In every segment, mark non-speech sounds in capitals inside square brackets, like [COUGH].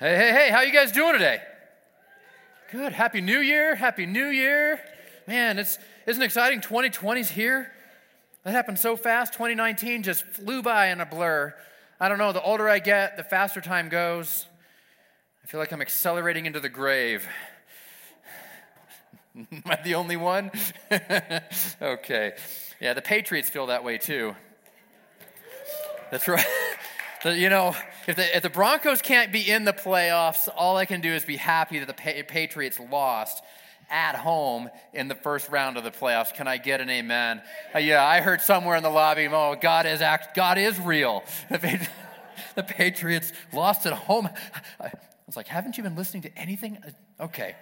Hey, hey, hey, how you guys doing today? Good. Happy New Year. Happy New Year. Man, it's isn't it exciting 2020's here. That happened so fast. 2019 just flew by in a blur. I don't know, the older I get, the faster time goes. I feel like I'm accelerating into the grave. [LAUGHS] Am I the only one? [LAUGHS] okay. Yeah, the Patriots feel that way too. That's right. [LAUGHS] you know, if the, if the Broncos can't be in the playoffs, all I can do is be happy that the Patriots lost at home in the first round of the playoffs. Can I get an amen? Uh, yeah, I heard somewhere in the lobby, oh, God is, act, God is real. [LAUGHS] The, the Patriots lost at home. I was like, haven't you been listening to anything? Uh, okay.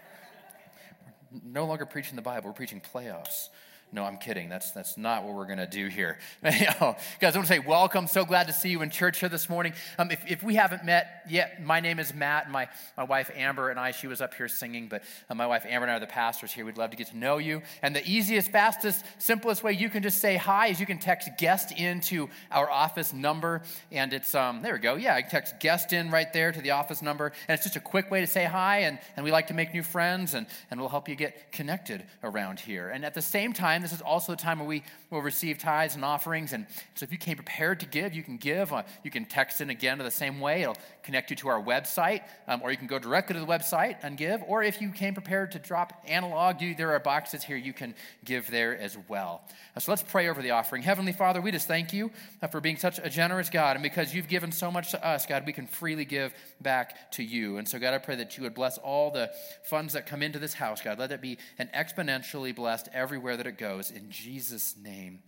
no longer preaching the Bible, we're preaching playoffs. No, I'm kidding. That's, that's not what we're going to do here. [LAUGHS] guys, I want to say welcome. So glad to see you in church here this morning. Um, if, if we haven't met yet, my name is Matt. My, my wife Amber and I, she was up here singing, but uh, my wife Amber and I are the pastors here. We'd love to get to know you. And the easiest, fastest, simplest way you can just say hi is you can text guest into our office number. And it's, um, there we go. Yeah, I text guest in right there to the office number. And it's just a quick way to say hi. And, and we like to make new friends, and, and we'll help you get connected around here. And at the same time, this is also a time where we will receive tithes and offerings. And so if you came prepared to give, you can give. Uh, you can text in again the same way. It'll connect you to our website, um, or you can go directly to the website and give. Or if you came prepared to drop analog, there are boxes here you can give there as well. Uh, so let's pray over the offering. Heavenly Father, we just thank you uh, for being such a generous God. And because you've given so much to us, God, we can freely give back to you. And so, God, I pray that you would bless all the funds that come into this house, God. Let it be an exponentially blessed everywhere that it goes. In Jesus' name,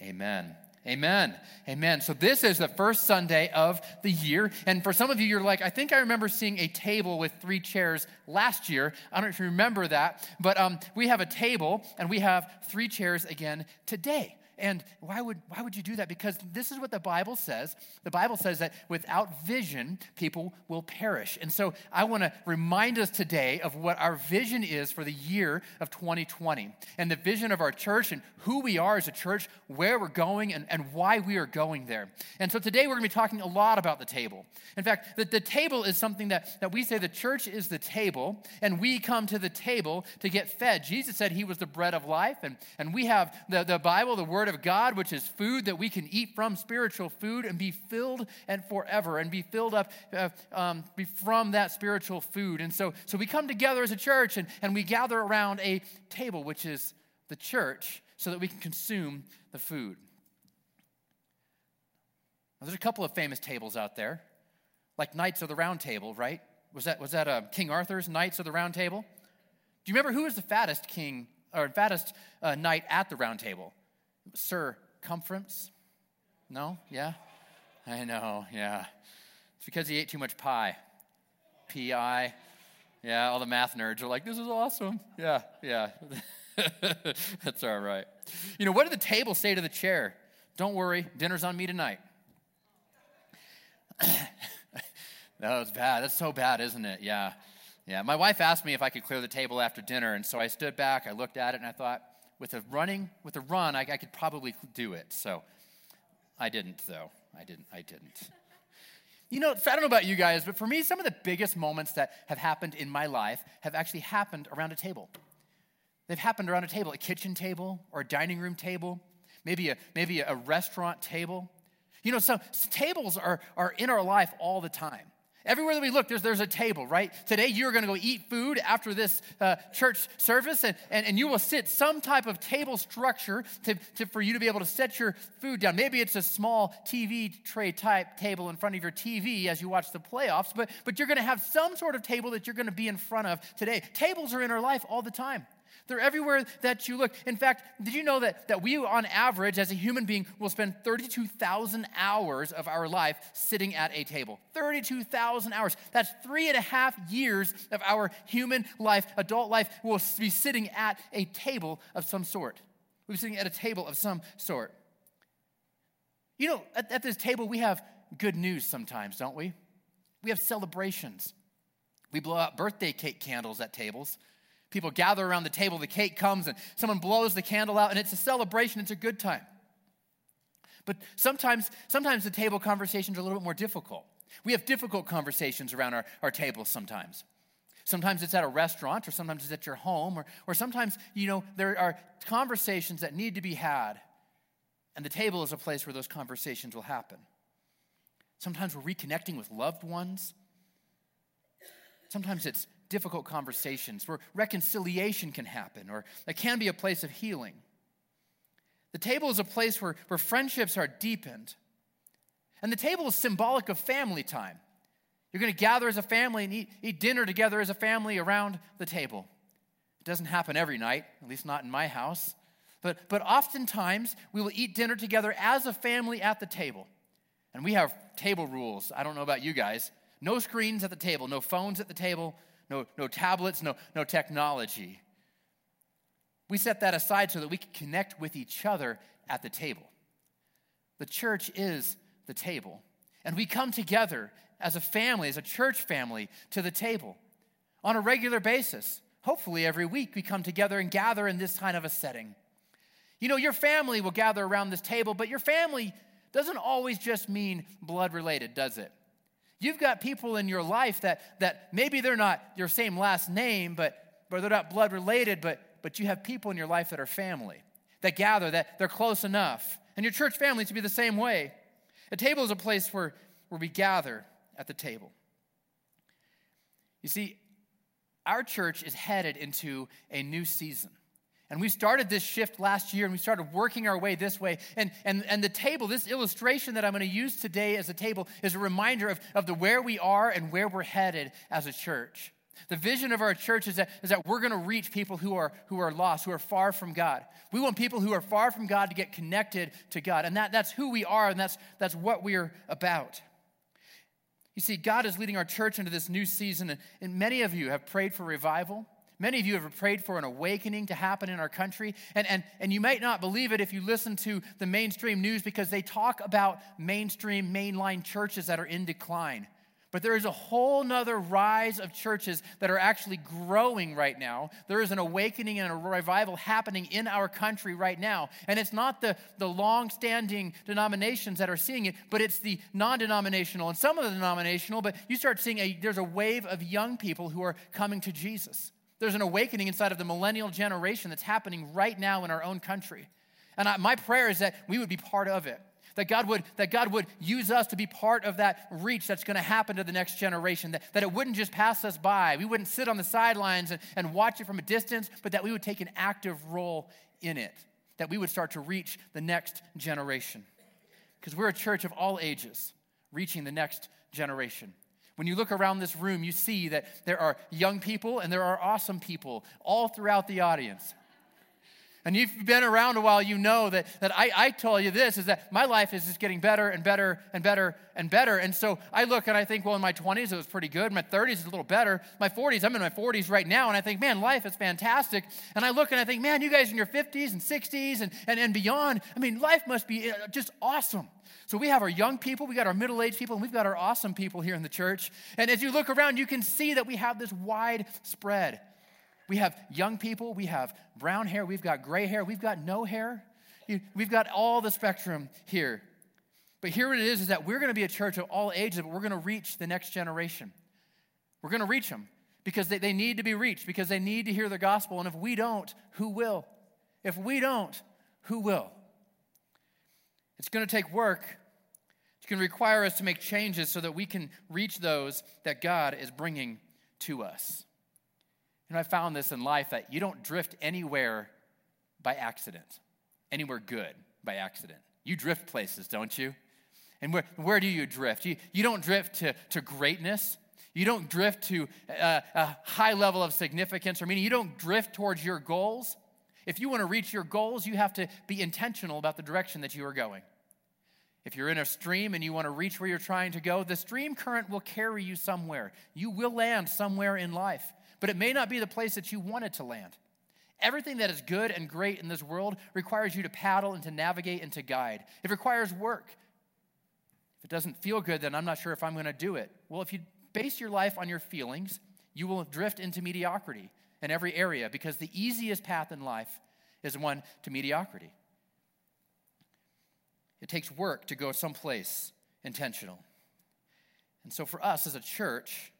amen. Amen. Amen. So, this is the first Sunday of the year. And for some of you, you're like, I think I remember seeing a table with three chairs last year. I don't know if you remember that, but um, we have a table and we have three chairs again today. And why would, why would you do that? Because this is what the Bible says. The Bible says that without vision, people will perish. And so I want to remind us today of what our vision is for the year of 2020 and the vision of our church and who we are as a church, where we're going, and, and why we are going there. And so today we're going to be talking a lot about the table. In fact, the, the table is something that, that we say the church is the table, and we come to the table to get fed. Jesus said he was the bread of life, and, and we have the, the Bible, the Word Word of God, which is food that we can eat from, spiritual food, and be filled and forever, and be filled up uh, um, from that spiritual food. And so, so we come together as a church and, and we gather around a table, which is the church, so that we can consume the food. Now, there's a couple of famous tables out there, like Knights of the Round Table, right? Was that, was that uh, King Arthur's Knights of the Round Table? Do you remember who was the fattest king or fattest uh, knight at the Round Table? Circumference? No? Yeah? I know, yeah. It's because he ate too much pie. P-I. Yeah, all the math nerds are like, this is awesome. Yeah, yeah. [LAUGHS] That's all right. You know, what did the table say to the chair? Don't worry, dinner's on me tonight. [COUGHS] that was bad. That's so bad, isn't it? Yeah. Yeah. My wife asked me if I could clear the table after dinner, and so I stood back, I looked at it, and I thought, with a running, with a run, I, I could probably do it. So I didn't, though. I didn't. I didn't. You know, I don't know about you guys, but for me, some of the biggest moments that have happened in my life have actually happened around a table. They've happened around a table, a kitchen table or a dining room table, maybe a, maybe a restaurant table. You know, some tables are, are in our life all the time. Everywhere that we look, there's, there's a table, right? Today, you're going to go eat food after this uh, church service, and, and, and you will sit some type of table structure to, to, for you to be able to set your food down. Maybe it's a small TV tray type table in front of your TV as you watch the playoffs, but, but you're going to have some sort of table that you're going to be in front of today. Tables are in our life all the time. They're everywhere that you look. In fact, did you know that, that we, on average, as a human being, will spend 32,000 hours of our life sitting at a table? 32,000 hours. That's three and a half years of our human life, adult life, will be sitting at a table of some sort. We'll be sitting at a table of some sort. You know, at, at this table, we have good news sometimes, don't we? We have celebrations. We blow out birthday cake candles at tables. People gather around the table, the cake comes, and someone blows the candle out, and it's a celebration, it's a good time. But sometimes, sometimes the table conversations are a little bit more difficult. We have difficult conversations around our, our tables sometimes. Sometimes it's at a restaurant, or sometimes it's at your home, or, or sometimes, you know, there are conversations that need to be had, and the table is a place where those conversations will happen. Sometimes we're reconnecting with loved ones. Sometimes it's difficult conversations where reconciliation can happen, or it can be a place of healing. The table is a place where, where friendships are deepened. And the table is symbolic of family time. You're going to gather as a family and eat, eat dinner together as a family around the table. It doesn't happen every night, at least not in my house. But, but oftentimes, we will eat dinner together as a family at the table. And we have table rules. I don't know about you guys. No screens at the table, no phones at the table, no, no tablets, no, no technology. We set that aside so that we can connect with each other at the table. The church is the table. And we come together as a family, as a church family, to the table on a regular basis. Hopefully, every week we come together and gather in this kind of a setting. You know, your family will gather around this table, but your family doesn't always just mean blood related, does it? You've got people in your life that, that maybe they're not your same last name, but, but they're not blood related, but, but you have people in your life that are family, that gather, that they're close enough. And your church family to be the same way. A table is a place where, where we gather at the table. You see, our church is headed into a new season. And we started this shift last year and we started working our way this way. And, and, and the table, this illustration that I'm going to use today as a table, is a reminder of, of the where we are and where we're headed as a church. The vision of our church is that, is that we're going to reach people who are, who are lost, who are far from God. We want people who are far from God to get connected to God. And that, that's who we are, and that's, that's what we're about. You see, God is leading our church into this new season, and, and many of you have prayed for revival. Many of you have prayed for an awakening to happen in our country. And, and, and you might not believe it if you listen to the mainstream news because they talk about mainstream, mainline churches that are in decline. But there is a whole nother rise of churches that are actually growing right now. There is an awakening and a revival happening in our country right now. And it's not the, the long standing denominations that are seeing it, but it's the non denominational and some of the denominational. But you start seeing a, there's a wave of young people who are coming to Jesus. There's an awakening inside of the millennial generation that's happening right now in our own country. And I, my prayer is that we would be part of it. That God would, that God would use us to be part of that reach that's going to happen to the next generation. That, that it wouldn't just pass us by. We wouldn't sit on the sidelines and, and watch it from a distance, but that we would take an active role in it. That we would start to reach the next generation. Because we're a church of all ages, reaching the next generation. When you look around this room, you see that there are young people and there are awesome people all throughout the audience. And you've been around a while, you know that, that I, I tell you this is that my life is just getting better and better and better and better. And so I look and I think, well, in my 20s, it was pretty good. My 30s is a little better. My 40s, I'm in my 40s right now. And I think, man, life is fantastic. And I look and I think, man, you guys in your 50s and 60s and, and, and beyond, I mean, life must be uh, just awesome. So we have our young people, we got our middle aged people, and we've got our awesome people here in the church. And as you look around, you can see that we have this wide spread. We have young people, we have brown hair, we've got gray hair, we've got no hair. We've got all the spectrum here. But here it is is that we're going to be a church of all ages, but we're going to reach the next generation. We're going to reach them because they, they need to be reached, because they need to hear the gospel. And if we don't, who will? If we don't, who will? It's going to take work, it's going to require us to make changes so that we can reach those that God is bringing to us. And I found this in life that you don't drift anywhere by accident, anywhere good by accident. You drift places, don't you? And where, where do you drift? You, you don't drift to, to greatness. You don't drift to a, a high level of significance, or meaning you don't drift towards your goals. If you want to reach your goals, you have to be intentional about the direction that you are going. If you're in a stream and you want to reach where you're trying to go, the stream current will carry you somewhere. You will land somewhere in life, but it may not be the place that you wanted to land. Everything that is good and great in this world requires you to paddle and to navigate and to guide. It requires work. If it doesn't feel good, then I'm not sure if I'm going to do it. Well, if you base your life on your feelings, you will drift into mediocrity in every area because the easiest path in life is one to mediocrity. It takes work to go someplace intentional. And so, for us as a church,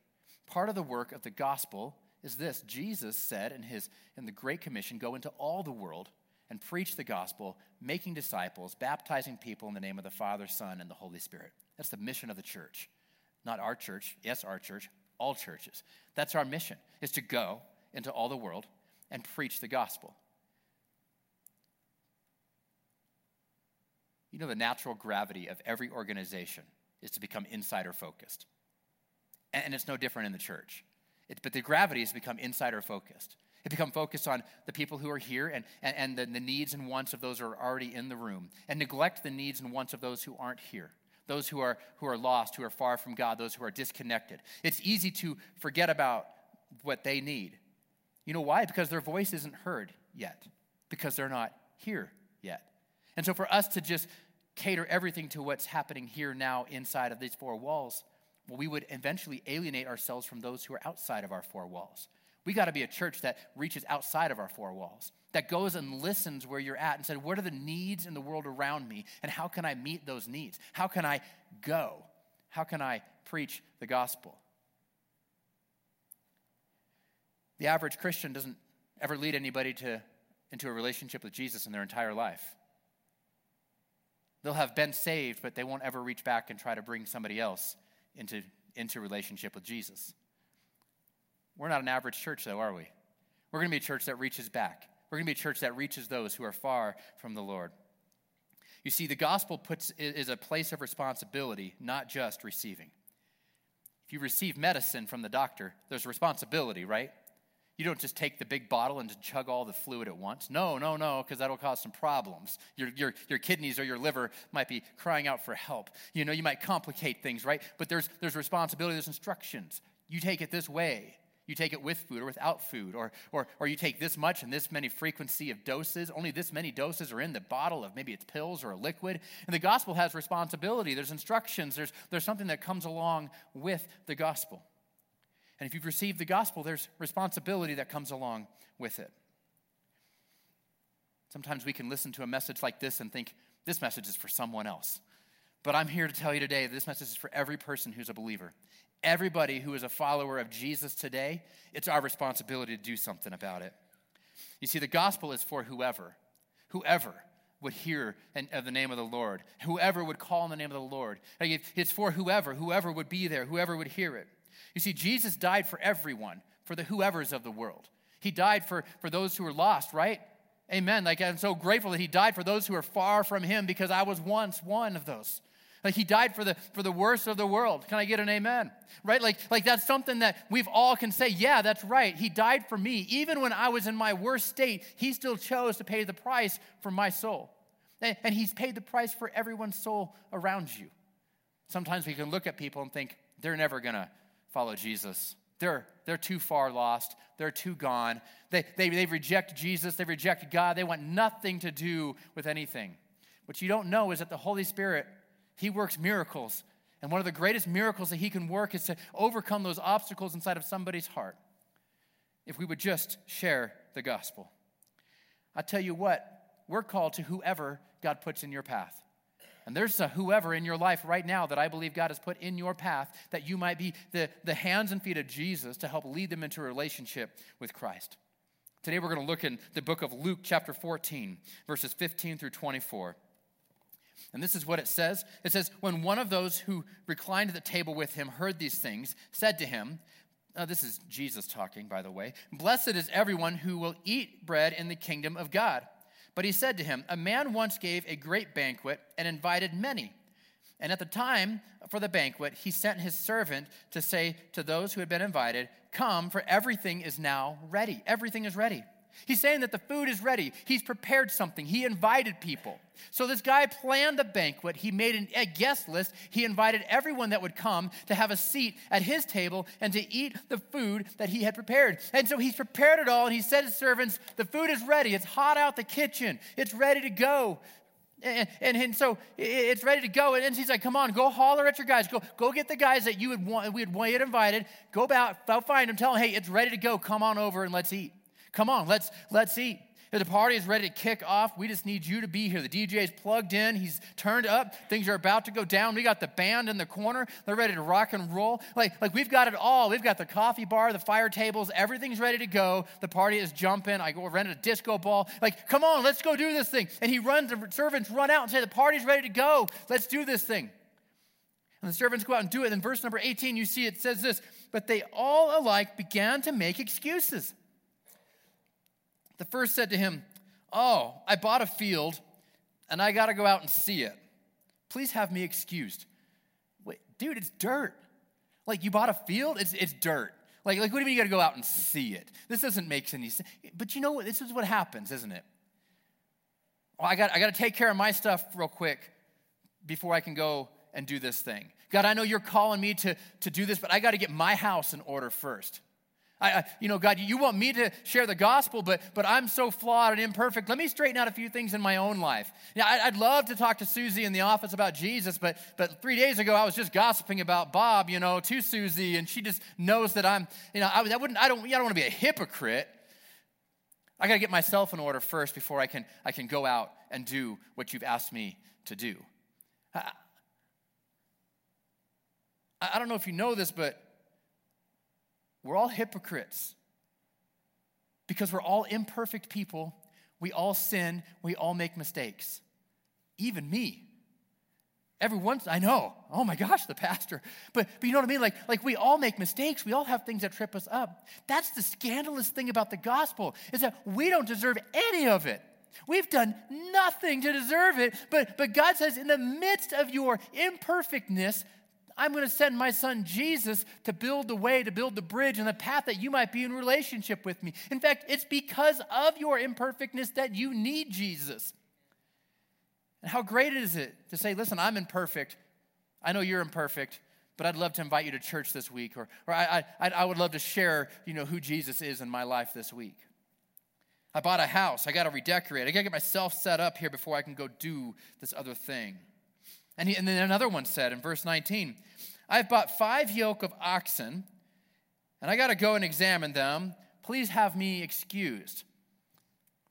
part of the work of the gospel is this Jesus said in, his, in the Great Commission go into all the world and preach the gospel, making disciples, baptizing people in the name of the Father, Son, and the Holy Spirit. That's the mission of the church. Not our church, yes, our church, all churches. That's our mission, is to go into all the world and preach the gospel. You know, the natural gravity of every organization is to become insider focused. And it's no different in the church. It, but the gravity has become insider focused. It become focused on the people who are here and, and, and the, the needs and wants of those who are already in the room, and neglect the needs and wants of those who aren't here, those who are, who are lost, who are far from God, those who are disconnected. It's easy to forget about what they need. You know why? Because their voice isn't heard yet, because they're not here yet. And so for us to just cater everything to what's happening here now inside of these four walls, well, we would eventually alienate ourselves from those who are outside of our four walls. We got to be a church that reaches outside of our four walls, that goes and listens where you're at and said, What are the needs in the world around me? And how can I meet those needs? How can I go? How can I preach the gospel? The average Christian doesn't ever lead anybody to, into a relationship with Jesus in their entire life. They'll have been saved, but they won't ever reach back and try to bring somebody else into, into relationship with Jesus. We're not an average church, though, are we? We're going to be a church that reaches back. We're going to be a church that reaches those who are far from the Lord. You see, the gospel puts, is a place of responsibility, not just receiving. If you receive medicine from the doctor, there's responsibility, right? You don't just take the big bottle and just chug all the fluid at once. No, no, no, because that'll cause some problems. Your, your, your kidneys or your liver might be crying out for help. You know, you might complicate things, right? But there's, there's responsibility, there's instructions. You take it this way. You take it with food or without food, or, or, or you take this much and this many frequency of doses. Only this many doses are in the bottle of maybe it's pills or a liquid. And the gospel has responsibility. There's instructions. There's, there's something that comes along with the gospel. And if you've received the gospel, there's responsibility that comes along with it. Sometimes we can listen to a message like this and think, this message is for someone else. But I'm here to tell you today that this message is for every person who's a believer. Everybody who is a follower of Jesus today, it's our responsibility to do something about it. You see, the gospel is for whoever, whoever would hear of the name of the Lord, whoever would call on the name of the Lord. It's for whoever, whoever would be there, whoever would hear it. You see, Jesus died for everyone, for the whoever's of the world. He died for, for those who were lost, right? Amen. Like, I'm so grateful that He died for those who are far from Him because I was once one of those. Like he died for the for the worst of the world. Can I get an amen? Right? Like like that's something that we've all can say, yeah, that's right. He died for me. Even when I was in my worst state, he still chose to pay the price for my soul. And, and he's paid the price for everyone's soul around you. Sometimes we can look at people and think they're never going to follow Jesus. They're, they're too far lost. They're too gone. They, they, they reject Jesus. They reject God. They want nothing to do with anything. What you don't know is that the Holy Spirit, He works miracles. And one of the greatest miracles that He can work is to overcome those obstacles inside of somebody's heart if we would just share the gospel. I tell you what, we're called to whoever God puts in your path. And there's a whoever in your life right now that I believe God has put in your path that you might be the, the hands and feet of Jesus to help lead them into a relationship with Christ. Today we're going to look in the book of Luke, chapter 14, verses 15 through 24. And this is what it says It says, When one of those who reclined at the table with him heard these things, said to him, uh, This is Jesus talking, by the way, Blessed is everyone who will eat bread in the kingdom of God. But he said to him, A man once gave a great banquet and invited many. And at the time for the banquet, he sent his servant to say to those who had been invited, Come, for everything is now ready. Everything is ready. He's saying that the food is ready. He's prepared something. He invited people. So this guy planned the banquet. He made an, a guest list. He invited everyone that would come to have a seat at his table and to eat the food that he had prepared. And so he's prepared it all and he said to his servants, The food is ready. It's hot out the kitchen. It's ready to go. And, and, and, so it's ready to go. And he's like, come on, go holler at your guys. Go, go get the guys that you would want, we had invited. Go out, find them, tell them, hey, it's ready to go. Come on over and let's eat. Come on, let's let's eat. The party is ready to kick off. We just need you to be here. The DJ is plugged in. He's turned up. Things are about to go down. We got the band in the corner. They're ready to rock and roll. Like, like we've got it all. We've got the coffee bar, the fire tables. Everything's ready to go. The party is jumping. I go rent a disco ball. Like, come on, let's go do this thing. And he runs. The servants run out and say, "The party's ready to go. Let's do this thing." And the servants go out and do it. In verse number 18, you see it says this, but they all alike began to make excuses. The first said to him, Oh, I bought a field and I got to go out and see it. Please have me excused. Wait, dude, it's dirt. Like you bought a field, it's, it's dirt. Like, like, what do you mean you got to go out and see it? This doesn't make any sense. But you know what? This is what happens, isn't it? Well, I got, I got to take care of my stuff real quick before I can go and do this thing. God, I know you're calling me to, to do this, but I got to get my house in order first. I, I, you know, God, you want me to share the gospel, but, but I'm so flawed and imperfect. Let me straighten out a few things in my own life. Yeah, I, would love to talk to Susie in the office about Jesus, but, but three days ago I was just gossiping about Bob, you know, to Susie, and she just knows that I'm, you know, I, I wouldn't, I don't, I don't want to be a hypocrite. I got to get myself in order first before I can, I can go out and do what you've asked me to do. I, I don't know if you know this, but we're all hypocrites because we're all imperfect people. We all sin. We all make mistakes. Even me. Every once, I know. Oh my gosh, the pastor. But, but you know what I mean? Like, like we all make mistakes. We all have things that trip us up. That's the scandalous thing about the gospel is that we don't deserve any of it. We've done nothing to deserve it. But, but God says, in the midst of your imperfectness, I'm going to send my son Jesus to build the way, to build the bridge and the path that you might be in relationship with me. In fact, it's because of your imperfectness that you need Jesus. And how great is it to say, listen, I'm imperfect. I know you're imperfect, but I'd love to invite you to church this week, or, or I, I, I would love to share, you know, who Jesus is in my life this week. I bought a house. I got to redecorate. I got to get myself set up here before I can go do this other thing. And, he, and then another one said in verse 19, I've bought five yoke of oxen, and I got to go and examine them. Please have me excused.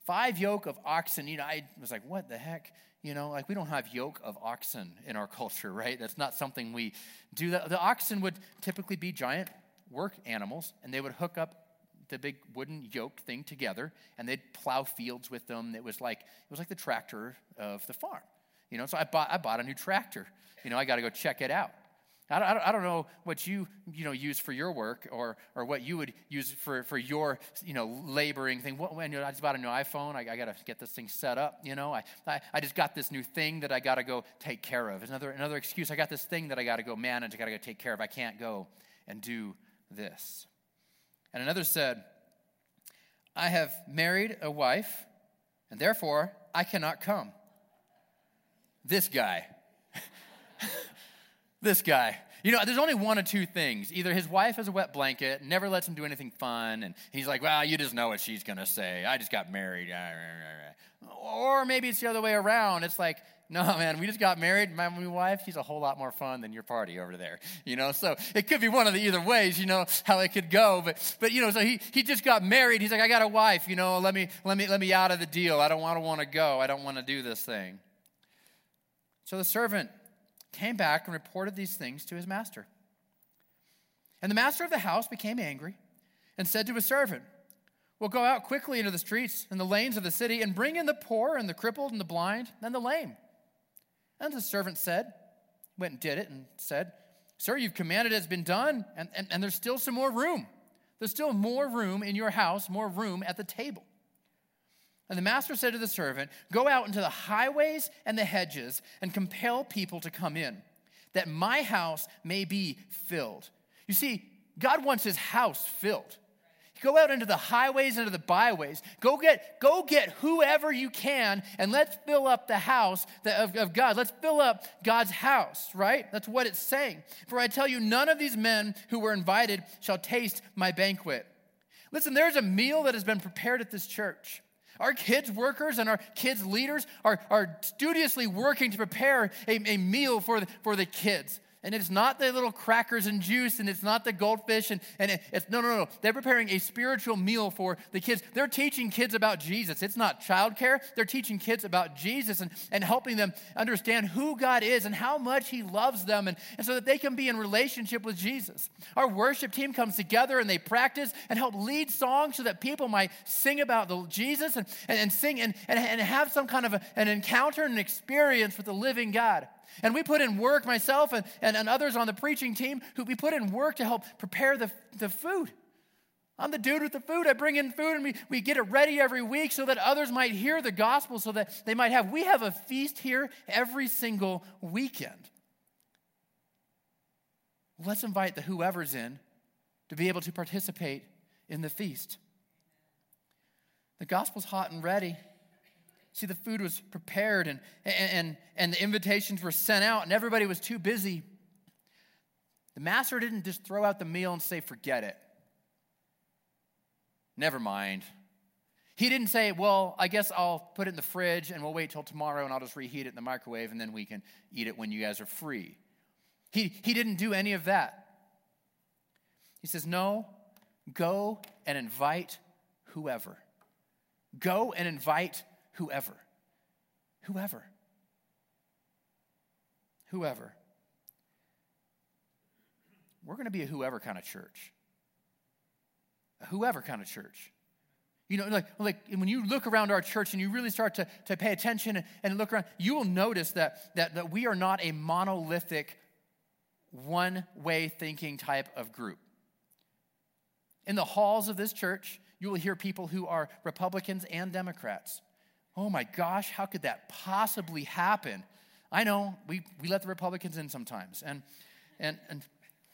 Five yoke of oxen. You know, I was like, what the heck? You know, like we don't have yoke of oxen in our [LAUGHS] culture, right? That's not something we do. The, the oxen would typically be giant work animals, and they would hook up the big wooden yoke thing together, and they'd plow fields with them. It was like it was like the tractor of the farm. You know, so I bought, I bought a new tractor. You know, I got to go check it out. I don't, I don't know what you, you know, use for your work or, or what you would use for, for your, you know, laboring thing. What, when, you know, I just bought a new iPhone. I, I got to get this thing set up, you know. I, I, I just got this new thing that I got to go take care of. Another, another excuse. I got this thing that I got to go manage. I got to go take care of. I can't go and do this. And another said, I have married a wife, and therefore I cannot come. This guy. [LAUGHS] this guy. You know, there's only one of two things. Either his wife is a wet blanket, never lets him do anything fun, and he's like, well, you just know what she's going to say. I just got married. Or maybe it's the other way around. It's like, no, man, we just got married. My wife, she's a whole lot more fun than your party over there. You know, so it could be one of the either ways, you know, how it could go. But, but you know, so he, he just got married. He's like, I got a wife, you know, let me, let me, let me out of the deal. I don't want to want to go. I don't want to do this thing. So the servant came back and reported these things to his master. And the master of the house became angry and said to his servant, Well, go out quickly into the streets and the lanes of the city and bring in the poor and the crippled and the blind and the lame. And the servant said, Went and did it and said, Sir, you've commanded it has been done, and, and, and there's still some more room. There's still more room in your house, more room at the table. And the master said to the servant, Go out into the highways and the hedges and compel people to come in, that my house may be filled. You see, God wants his house filled. Go out into the highways, into the byways. Go get, go get whoever you can, and let's fill up the house of, of God. Let's fill up God's house, right? That's what it's saying. For I tell you, none of these men who were invited shall taste my banquet. Listen, there's a meal that has been prepared at this church. Our kids' workers and our kids' leaders are, are studiously working to prepare a, a meal for the, for the kids. And it's not the little crackers and juice, and it's not the goldfish, and, and it's no, no, no. They're preparing a spiritual meal for the kids. They're teaching kids about Jesus. It's not childcare. They're teaching kids about Jesus and, and helping them understand who God is and how much He loves them, and, and so that they can be in relationship with Jesus. Our worship team comes together and they practice and help lead songs so that people might sing about the Jesus and, and, and sing and, and, and have some kind of a, an encounter and an experience with the living God. And we put in work, myself and, and, and others on the preaching team, who we put in work to help prepare the, the food. I'm the dude with the food. I bring in food and we, we get it ready every week so that others might hear the gospel, so that they might have. We have a feast here every single weekend. Let's invite the whoever's in to be able to participate in the feast. The gospel's hot and ready. See, the food was prepared and, and, and the invitations were sent out, and everybody was too busy. The master didn't just throw out the meal and say, forget it. Never mind. He didn't say, well, I guess I'll put it in the fridge and we'll wait till tomorrow and I'll just reheat it in the microwave and then we can eat it when you guys are free. He, he didn't do any of that. He says, no, go and invite whoever. Go and invite whoever. Whoever. Whoever. We're going to be a whoever kind of church. A whoever kind of church. You know, like, like when you look around our church and you really start to, to pay attention and, and look around, you will notice that, that, that we are not a monolithic, one way thinking type of group. In the halls of this church, you will hear people who are Republicans and Democrats. Oh my gosh, how could that possibly happen? I know we, we let the Republicans in sometimes, and and and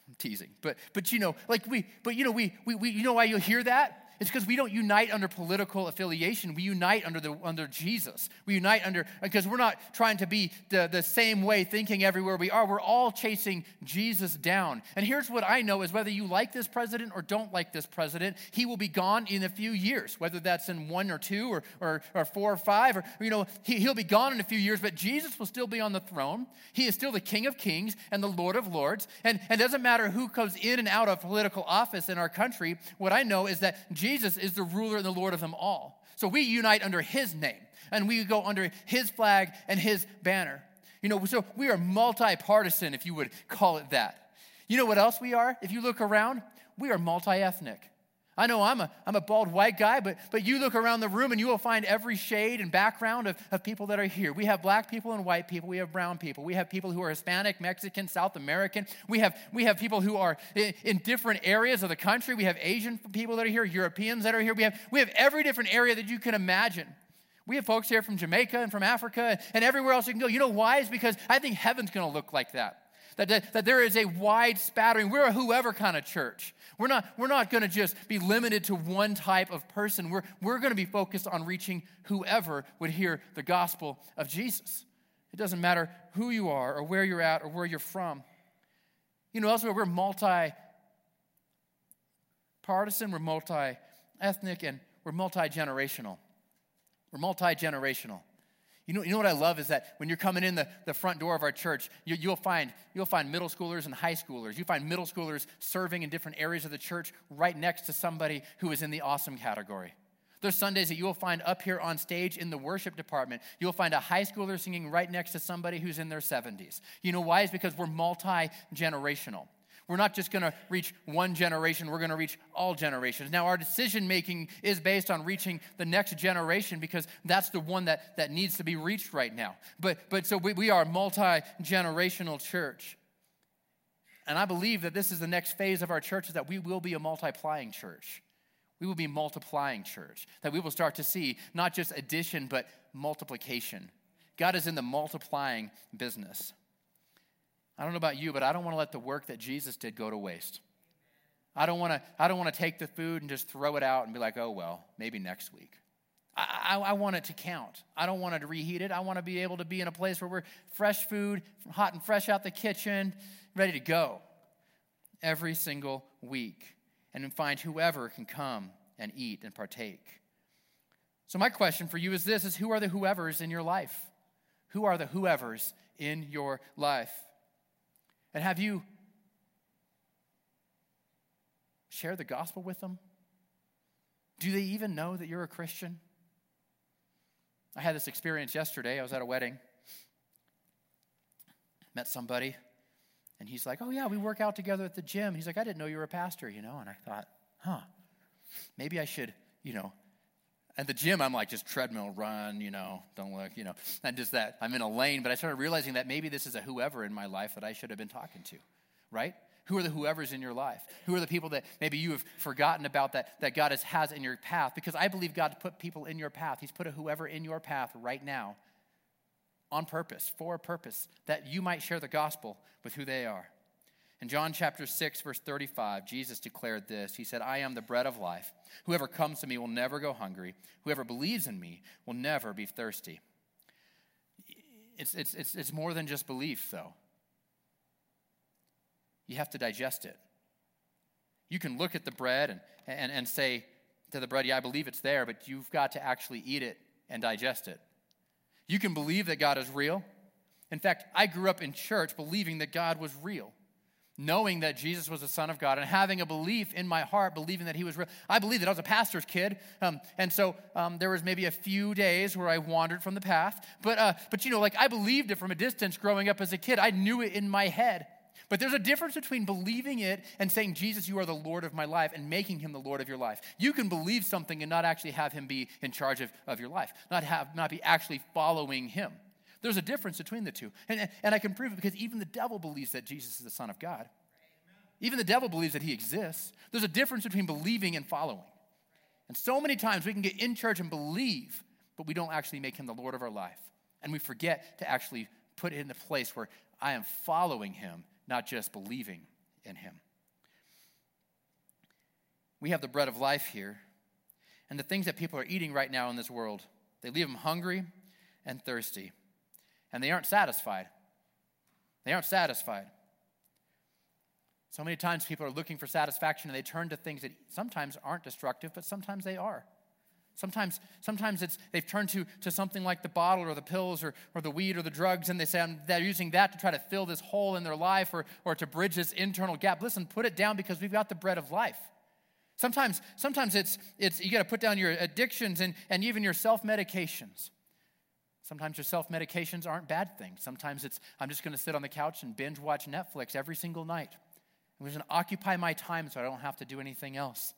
I'm teasing, but but you know, like we, but you know, we we, we you know why you'll hear that it's because we don't unite under political affiliation. We unite under, the, under Jesus. We unite under, because we're not trying to be the, the same way thinking everywhere we are. We're all chasing Jesus down. And here's what I know is whether you like this president or don't like this president, he will be gone in a few years, whether that's in one or two or, or, or four or five, or, you know, he, he'll be gone in a few years, but Jesus will still be on the throne. He is still the King of kings and the Lord of lords. And, and it doesn't matter who comes in and out of political office in our country. What I know is that Jesus Jesus is the ruler and the Lord of them all. So we unite under his name and we go under his flag and his banner. You know, so we are multi partisan, if you would call it that. You know what else we are? If you look around, we are multi ethnic. I know I'm a, I'm a bald white guy, but, but you look around the room and you will find every shade and background of, of people that are here. We have black people and white people. We have brown people. We have people who are Hispanic, Mexican, South American. We have, we have people who are in, in different areas of the country. We have Asian people that are here, Europeans that are here. We have, we have every different area that you can imagine. We have folks here from Jamaica and from Africa and everywhere else you can go. You know why? Is because I think heaven's going to look like that. That, that, that there is a wide spattering. We're a whoever kind of church. We're not, we're not going to just be limited to one type of person. We're, we're going to be focused on reaching whoever would hear the gospel of Jesus. It doesn't matter who you are or where you're at or where you're from. You know, elsewhere, we're multi partisan, we're multi ethnic, and we're multi generational. We're multi generational. You know, you know what I love is that when you're coming in the, the front door of our church, you, will find, you'll find middle schoolers and high schoolers. You find middle schoolers serving in different areas of the church right next to somebody who is in the awesome category. There's Sundays that you will find up here on stage in the worship department. You'll find a high schooler singing right next to somebody who's in their 70s. You know why? It's because we're multi generational. We're not just going to reach one generation, we're going to reach all generations. Now, our decision making is based on reaching the next generation because that's the one that, that needs to be reached right now. But, but so we, we are a multi generational church. And I believe that this is the next phase of our church is that we will be a multiplying church. We will be multiplying church. That we will start to see not just addition, but multiplication. God is in the multiplying business. I don't know about you, but I don't want to let the work that Jesus did go to waste. I don't want to, I don't want to take the food and just throw it out and be like, oh, well, maybe next week. I, I, I, want it to count. I don't want to reheat it. I want to be able to be in a place where we're fresh food, hot and fresh out the kitchen, ready to go every single week and find whoever can come and eat and partake. So my question for you is this is who are the whoever's in your life? Who are the whoever's in your life? And have you shared the gospel with them? Do they even know that you're a Christian? I had this experience yesterday. I was at a wedding, met somebody, and he's like, Oh, yeah, we work out together at the gym. He's like, I didn't know you were a pastor, you know? And I thought, Huh, maybe I should, you know. At the gym, I'm like, just treadmill, run, you know, don't look, you know, and just that. I'm in a lane, but I started realizing that maybe this is a whoever in my life that I should have been talking to, right? Who are the whoever's in your life? Who are the people that maybe you have forgotten about that, that God has, has in your path? Because I believe God put people in your path. He's put a whoever in your path right now on purpose, for a purpose, that you might share the gospel with who they are. In John chapter 6, verse 35, Jesus declared this. He said, I am the bread of life. Whoever comes to me will never go hungry. Whoever believes in me will never be thirsty. It's, it's, it's, it's more than just belief, though you have to digest it. You can look at the bread and, and, and say to the bread, Yeah, I believe it's there, but you've got to actually eat it and digest it. You can believe that God is real. In fact, I grew up in church believing that God was real, knowing that Jesus was the Son of God, and having a belief in my heart, believing that He was real. I believed that I was a pastor's kid, um, and so um, there was maybe a few days where I wandered from the path. But, uh, but you know, like I believed it from a distance growing up as a kid. I knew it in my head. But there's a difference between believing it and saying, Jesus, you are the Lord of my life, and making him the Lord of your life. You can believe something and not actually have him be in charge of, of your life, not, have, not be actually following him. There's a difference between the two. And, and I can prove it because even the devil believes that Jesus is the Son of God. Even the devil believes that he exists. There's a difference between believing and following. And so many times we can get in church and believe, but we don't actually make him the Lord of our life. And we forget to actually put it in the place where I am following him not just believing in him. We have the bread of life here, and the things that people are eating right now in this world, they leave them hungry and thirsty, and they aren't satisfied. They aren't satisfied. So many times people are looking for satisfaction and they turn to things that sometimes aren't destructive, but sometimes they are. Sometimes, sometimes it's they've turned to, to something like the bottle or the pills or, or the weed or the drugs, and they say they're using that to try to fill this hole in their life or, or to bridge this internal gap. Listen, put it down because we've got the bread of life. Sometimes, sometimes it's, it's you got to put down your addictions and, and even your self medications. Sometimes your self medications aren't bad things. Sometimes it's I'm just going to sit on the couch and binge watch Netflix every single night. I'm just going to occupy my time so I don't have to do anything else.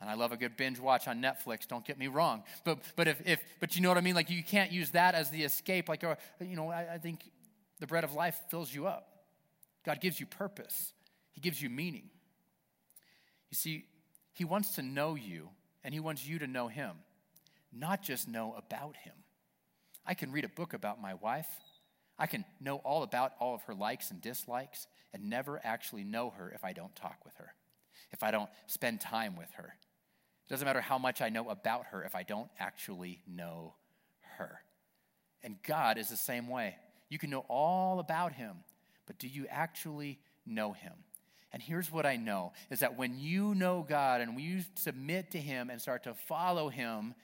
And I love a good binge watch on Netflix, don't get me wrong. But, but, if, if, but you know what I mean? Like, you can't use that as the escape. Like, you know, I, I think the bread of life fills you up. God gives you purpose, He gives you meaning. You see, He wants to know you, and He wants you to know Him, not just know about Him. I can read a book about my wife. I can know all about all of her likes and dislikes and never actually know her if I don't talk with her, if I don't spend time with her. It doesn't matter how much I know about her if I don't actually know her. And God is the same way. You can know all about him, but do you actually know him? And here's what I know is that when you know God and you submit to him and start to follow him,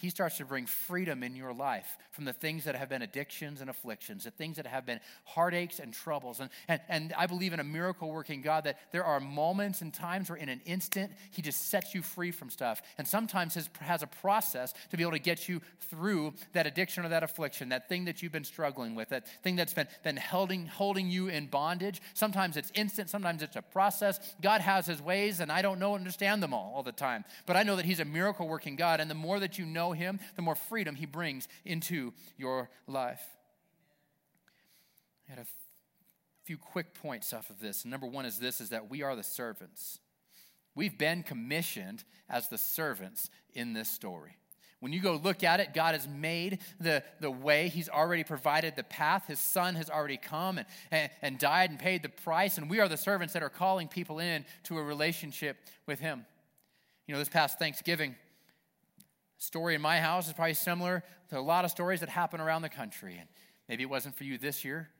he starts to bring freedom in your life from the things that have been addictions and afflictions, the things that have been heartaches and troubles. And, and, and I believe in a miracle working God that there are moments and times where in an instant he just sets you free from stuff. And sometimes has, has a process to be able to get you through that addiction or that affliction, that thing that you've been struggling with, that thing that's been, been holding, holding you in bondage. Sometimes it's instant, sometimes it's a process. God has his ways, and I don't know and understand them all all the time. But I know that he's a miracle working God, and the more that you know Him, the more freedom He brings into your life. I had a few quick points off of this. Number one is this is that we are the servants. We've been commissioned as the servants in this story. When you go look at it, God has made the, the way. He's already provided the path. His son has already come and, and, and died and paid the price. And we are the servants that are calling people in to a relationship with Him. You know, this past Thanksgiving, story in my house is probably similar to a lot of stories that happen around the country. And maybe it wasn't for you this year,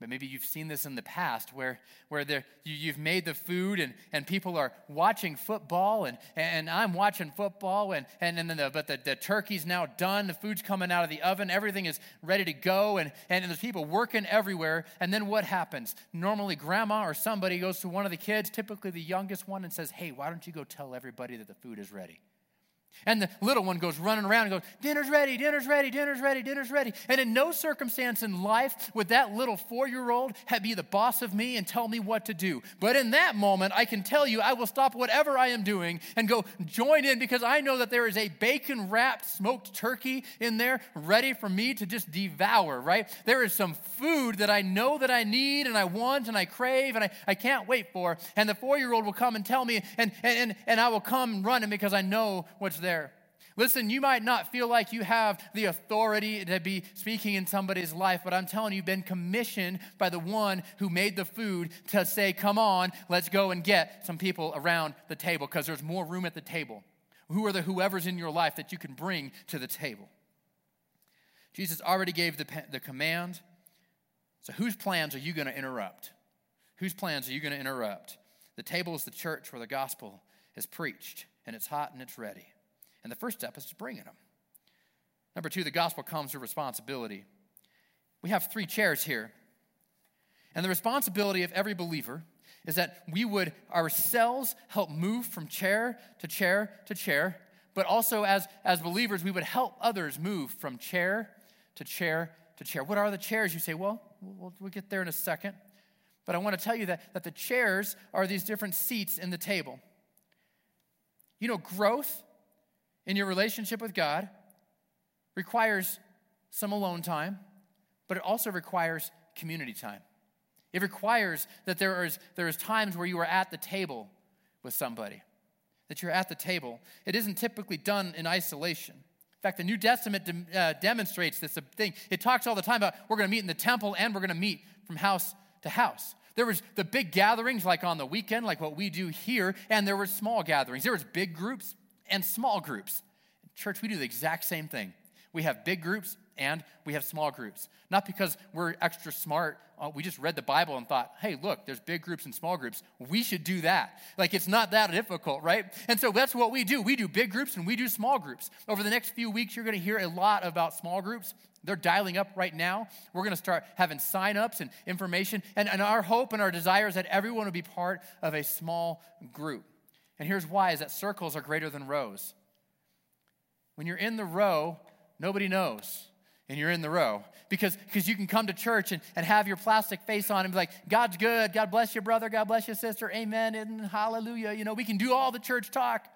But maybe you've seen this in the past where, where there, you, have made the food and, and people are watching football and, and I'm watching football and, and, and the, but the, the turkey's now done, the food's coming out of the oven, everything is ready to go and, and there's people working everywhere. And then what happens? Normally grandma or somebody goes to one of the kids, typically the youngest one, and says, hey, why don't you go tell everybody that the food is ready? And the little one goes running around and goes, Dinner's ready, dinner's ready, dinner's ready, dinner's ready. And in no circumstance in life would that little four year old be the boss of me and tell me what to do. But in that moment, I can tell you, I will stop whatever I am doing and go join in because I know that there is a bacon wrapped smoked turkey in there ready for me to just devour, right? There is some food that I know that I need and I want and I crave and I, I can't wait for. And the four year old will come and tell me, and, and, and I will come running because I know what's there. Listen, you might not feel like you have the authority to be speaking in somebody's life, but I'm telling you, you've been commissioned by the one who made the food to say, Come on, let's go and get some people around the table because there's more room at the table. Who are the whoever's in your life that you can bring to the table? Jesus already gave the, the command. So, whose plans are you going to interrupt? Whose plans are you going to interrupt? The table is the church where the gospel is preached, and it's hot and it's ready. And the first step is to bringing them. Number two, the gospel comes with responsibility. We have three chairs here. And the responsibility of every believer is that we would ourselves help move from chair to chair to chair, but also as, as believers, we would help others move from chair to chair to chair. What are the chairs? You say, well, we'll, we'll get there in a second. But I want to tell you that, that the chairs are these different seats in the table. You know, growth in your relationship with God requires some alone time, but it also requires community time. It requires that there is, there is times where you are at the table with somebody, that you're at the table. It isn't typically done in isolation. In fact, the New Testament de- uh, demonstrates this thing. It talks all the time about we're going to meet in the temple and we're going to meet from house to house. There was the big gatherings like on the weekend, like what we do here, and there were small gatherings. There was big groups and small groups. Church, we do the exact same thing. We have big groups and we have small groups. Not because we're extra smart. Uh, we just read the Bible and thought, hey, look, there's big groups and small groups. We should do that. Like, it's not that difficult, right? And so that's what we do. We do big groups and we do small groups. Over the next few weeks, you're going to hear a lot about small groups. They're dialing up right now. We're going to start having sign-ups and information. And, and our hope and our desire is that everyone will be part of a small group. And here's why is that circles are greater than rows. When you're in the row, nobody knows. And you're in the row because because you can come to church and, and have your plastic face on and be like, God's good. God bless you, brother. God bless you, sister. Amen and hallelujah. You know, we can do all the church talk.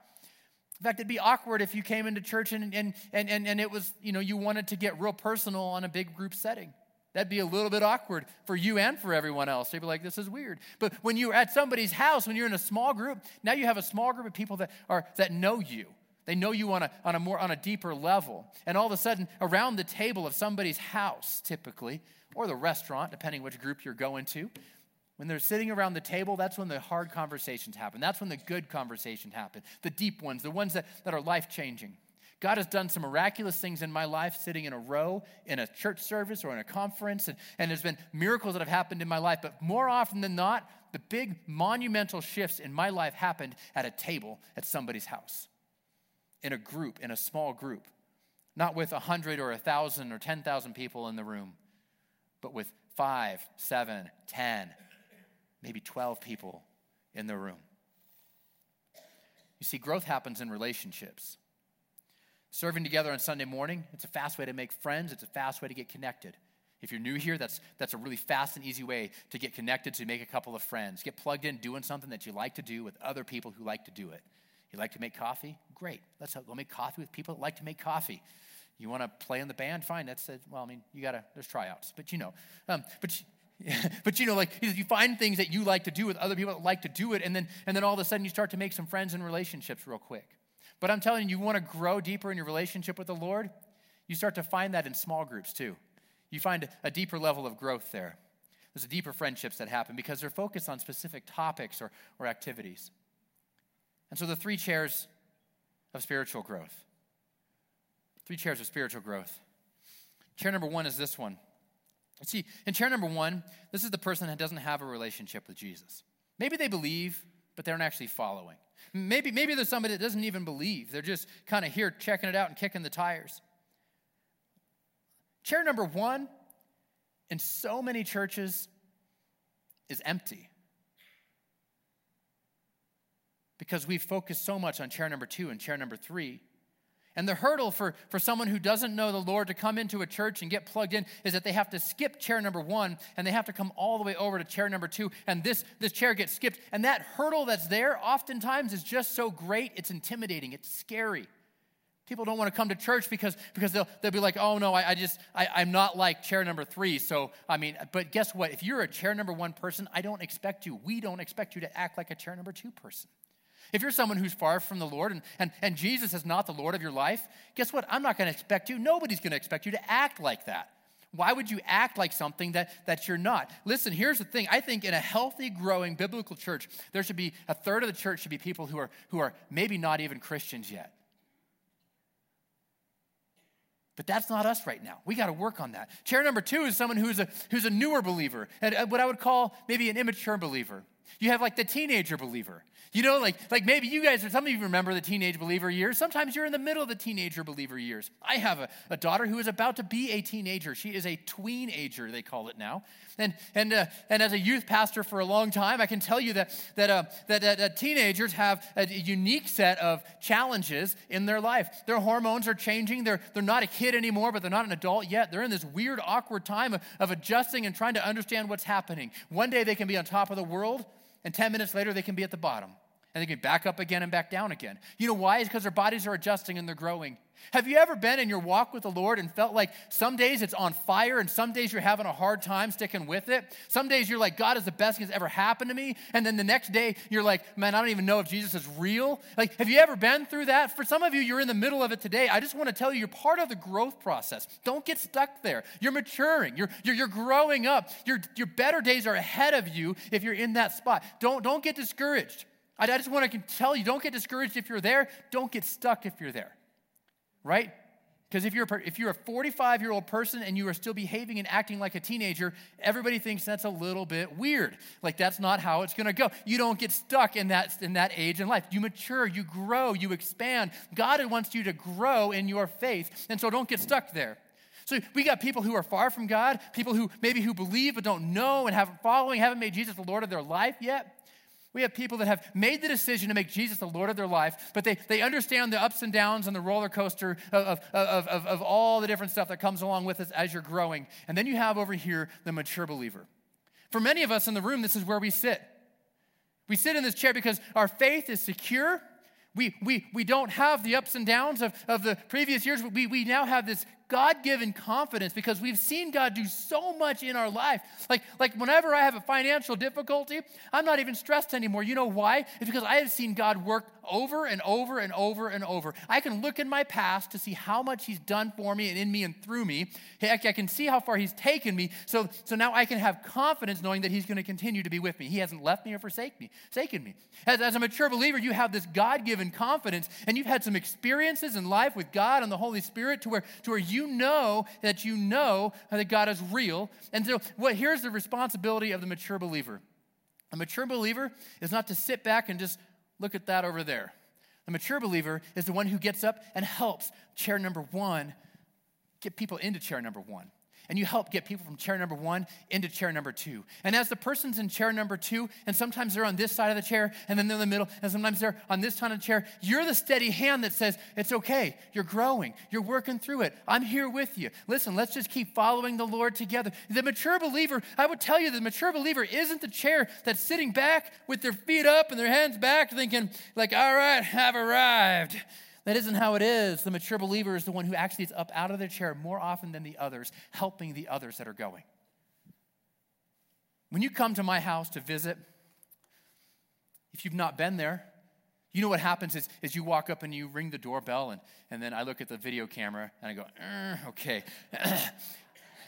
In fact, it'd be awkward if you came into church and, and, and, and, and it was, you know, you wanted to get real personal on a big group setting. That'd be a little bit awkward for you and for everyone else. They'd be like, this is weird. But when you're at somebody's house, when you're in a small group, now you have a small group of people that, are, that know you. They know you on a, on a more on a deeper level. And all of a sudden, around the table of somebody's house, typically, or the restaurant, depending which group you're going to, when they're sitting around the table, that's when the hard conversations happen. That's when the good conversations happen, the deep ones, the ones that, that are life changing. God has done some miraculous things in my life sitting in a row in a church service or in a conference, and, and there's been miracles that have happened in my life. But more often than not, the big monumental shifts in my life happened at a table at somebody's house, in a group, in a small group, not with a hundred or a thousand or ten thousand people in the room, but with five, seven, ten, maybe 12 people in the room. You see, growth happens in relationships. Serving together on Sunday morning, it's a fast way to make friends, it's a fast way to get connected. If you're new here, that's, that's a really fast and easy way to get connected, to make a couple of friends. Get plugged in doing something that you like to do with other people who like to do it. You like to make coffee? Great. Let's go make coffee with people that like to make coffee. You want to play in the band? Fine. That's, a, well, I mean, you got to, there's tryouts, but you know. Um, but [LAUGHS] but you know, like you find things that you like to do with other people that like to do it, and then and then all of a sudden you start to make some friends and relationships real quick. But I'm telling you, you want to grow deeper in your relationship with the Lord, you start to find that in small groups too. You find a deeper level of growth there. There's a deeper friendships that happen because they're focused on specific topics or, or activities. And so the three chairs of spiritual growth. Three chairs of spiritual growth. Chair number one is this one See, in chair number one, this is the person that doesn't have a relationship with Jesus. Maybe they believe, but they aren't actually following. Maybe, maybe there's somebody that doesn't even believe. They're just kind of here checking it out and kicking the tires. Chair number one in so many churches is empty because we've focused so much on chair number two and chair number three. And the hurdle for, for someone who doesn't know the Lord to come into a church and get plugged in is that they have to skip chair number one and they have to come all the way over to chair number two. And this, this chair gets skipped. And that hurdle that's there oftentimes is just so great, it's intimidating, it's scary. People don't want to come to church because, because they'll, they'll be like, oh no, I, I just, I, I'm not like chair number three. So, I mean, but guess what? If you're a chair number one person, I don't expect you, we don't expect you to act like a chair number two person. If you're someone who's far from the Lord and, and, and Jesus is not the Lord of your life, guess what? I'm not going to expect you, nobody's going to expect you to act like that. Why would you act like something that, that you're not? Listen, here's the thing. I think in a healthy, growing biblical church, there should be a third of the church should be people who are, who are maybe not even Christians yet. But that's not us right now. We got to work on that. Chair number two is someone who's a, who's a newer believer, and uh, what I would call maybe an immature believer. You have like the teenager believer. You know, like, like maybe you guys, or some of you remember the teenage believer years. Sometimes you're in the middle of the teenager believer years. I have a, a daughter who is about to be a teenager. She is a tweenager, they call it now. And, and, uh, and as a youth pastor for a long time, I can tell you that, that, uh, that, that uh, teenagers have a unique set of challenges in their life. Their hormones are changing. They're, they're not a kid anymore, but they're not an adult yet. They're in this weird, awkward time of, of adjusting and trying to understand what's happening. One day they can be on top of the world, and 10 minutes later they can be at the bottom and they can back up again and back down again. You know why? It's because their bodies are adjusting and they're growing. Have you ever been in your walk with the Lord and felt like some days it's on fire and some days you're having a hard time sticking with it? Some days you're like, God is the best thing that's ever happened to me. And then the next day you're like, man, I don't even know if Jesus is real. Like, have you ever been through that? For some of you, you're in the middle of it today. I just want to tell you, you're part of the growth process. Don't get stuck there. You're maturing, you're, you're, you're growing up. Your, your better days are ahead of you if you're in that spot. Don't, don't get discouraged. I, just want to tell you don't get discouraged if you're there, don't get stuck if you're there right? Because if you're, if you're a 45 year old person and you are still behaving and acting like a teenager, everybody thinks that's a little bit weird. Like that's not how it's gonna go. You don't get stuck in that, in that age in life. You mature, you grow, you expand. God wants you to grow in your faith, and so don't get stuck there. So we got people who are far from God, people who maybe who believe but don't know and haven't following, haven't made Jesus the Lord of their life yet. We have people that have made the decision to make Jesus the Lord of their life, but they, they understand the ups and downs and the roller coaster of, of, of, of all the different stuff that comes along with us as you're growing. And then you have over here the mature believer. For many of us in the room, this is where we sit. We sit in this chair because our faith is secure. We, we, we don't have the ups and downs of, of the previous years. We, we now have this God given confidence because we've seen God do so much in our life. Like, like whenever I have a financial difficulty, I'm not even stressed anymore. You know why? It's because I have seen God work over and over and over and over. I can look in my past to see how much He's done for me and in me and through me. I can see how far He's taken me. So, so now I can have confidence knowing that He's going to continue to be with me. He hasn't left me or forsaken me. Forsaken me. As, as a mature believer, you have this God given confidence, and you've had some experiences in life with God and the Holy Spirit to where, to where you know that you know that God is real. And so, what here's the responsibility of the mature believer. A mature believer is not to sit back and just look at that over there. The mature believer is the one who gets up and helps chair number one get people into chair number one and you help get people from chair number one into chair number two. And as the person's in chair number two, and sometimes they're on this side of the chair, and then they're in the middle, and sometimes they're on this side of the chair, you're the steady hand that says, It's okay, you're growing, you're working through it, I'm here with you. Listen, let's just keep following the Lord together. The mature believer, I would tell you, the mature believer isn't the chair that's sitting back with their feet up and their hands back, thinking, like, all right, I've arrived. That isn't how it is. The mature believer is the one who actually is up out of their chair more often than the others, helping the others that are going. When you come to my house to visit, if you've not been there, you know what happens is, is you walk up and you ring the doorbell, and, and then I look at the video camera and I go, uh, okay. [COUGHS]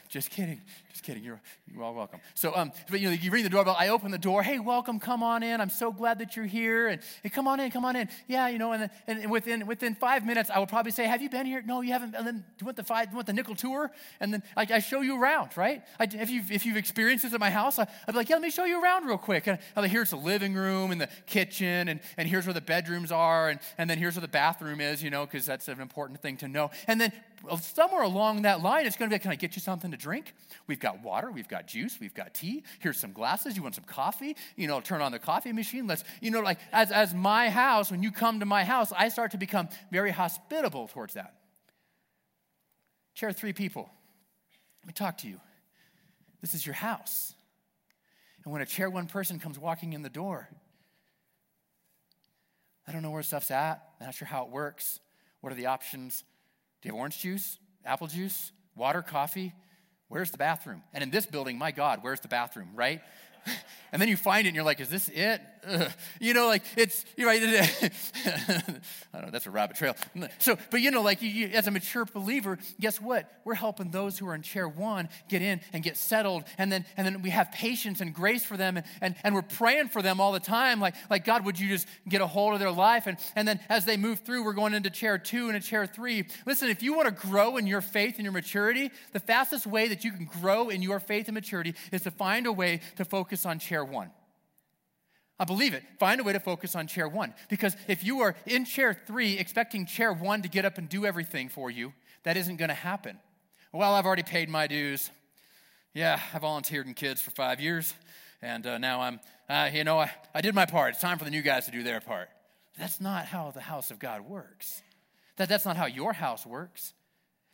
just kidding. Kidding. You're, you're all welcome. So, um, but you know, you ring the doorbell. I open the door. Hey, welcome. Come on in. I'm so glad that you're here. And hey, come on in. Come on in. Yeah, you know. And, and within within five minutes, I will probably say, Have you been here? No, you haven't. And then do you want the five? You want the nickel tour? And then I, I show you around, right? I, if you've if you've experienced this at my house, I, I'd be like, Yeah, let me show you around real quick. And I'm like, Here's the living room and the kitchen, and and here's where the bedrooms are, and and then here's where the bathroom is, you know, because that's an important thing to know. And then somewhere along that line, it's going to be, Can I get you something to drink? We've got water, we've got juice, we've got tea. Here's some glasses. You want some coffee? You know, turn on the coffee machine. Let's, you know, like as, as my house, when you come to my house, I start to become very hospitable towards that. Chair three people. Let me talk to you. This is your house. And when a chair one person comes walking in the door, I don't know where stuff's at. I'm not sure how it works. What are the options? Do you have orange juice, apple juice, water, coffee? Where's the bathroom? And in this building, my God, where's the bathroom, right? [LAUGHS] and then you find it and you're like, is this it? [LAUGHS] You know, like it's, you're right. [LAUGHS] I don't know, that's a rabbit trail. So, but you know, like you, you, as a mature believer, guess what? We're helping those who are in chair one get in and get settled. And then, and then we have patience and grace for them. And, and, and we're praying for them all the time. Like, like, God, would you just get a hold of their life? And, and then as they move through, we're going into chair two and a chair three. Listen, if you want to grow in your faith and your maturity, the fastest way that you can grow in your faith and maturity is to find a way to focus on chair one. I believe it. Find a way to focus on chair one. Because if you are in chair three expecting chair one to get up and do everything for you, that isn't going to happen. Well, I've already paid my dues. Yeah, I volunteered in kids for five years, and uh, now I'm, uh, you know, I, I did my part. It's time for the new guys to do their part. That's not how the house of God works. That, that's not how your house works.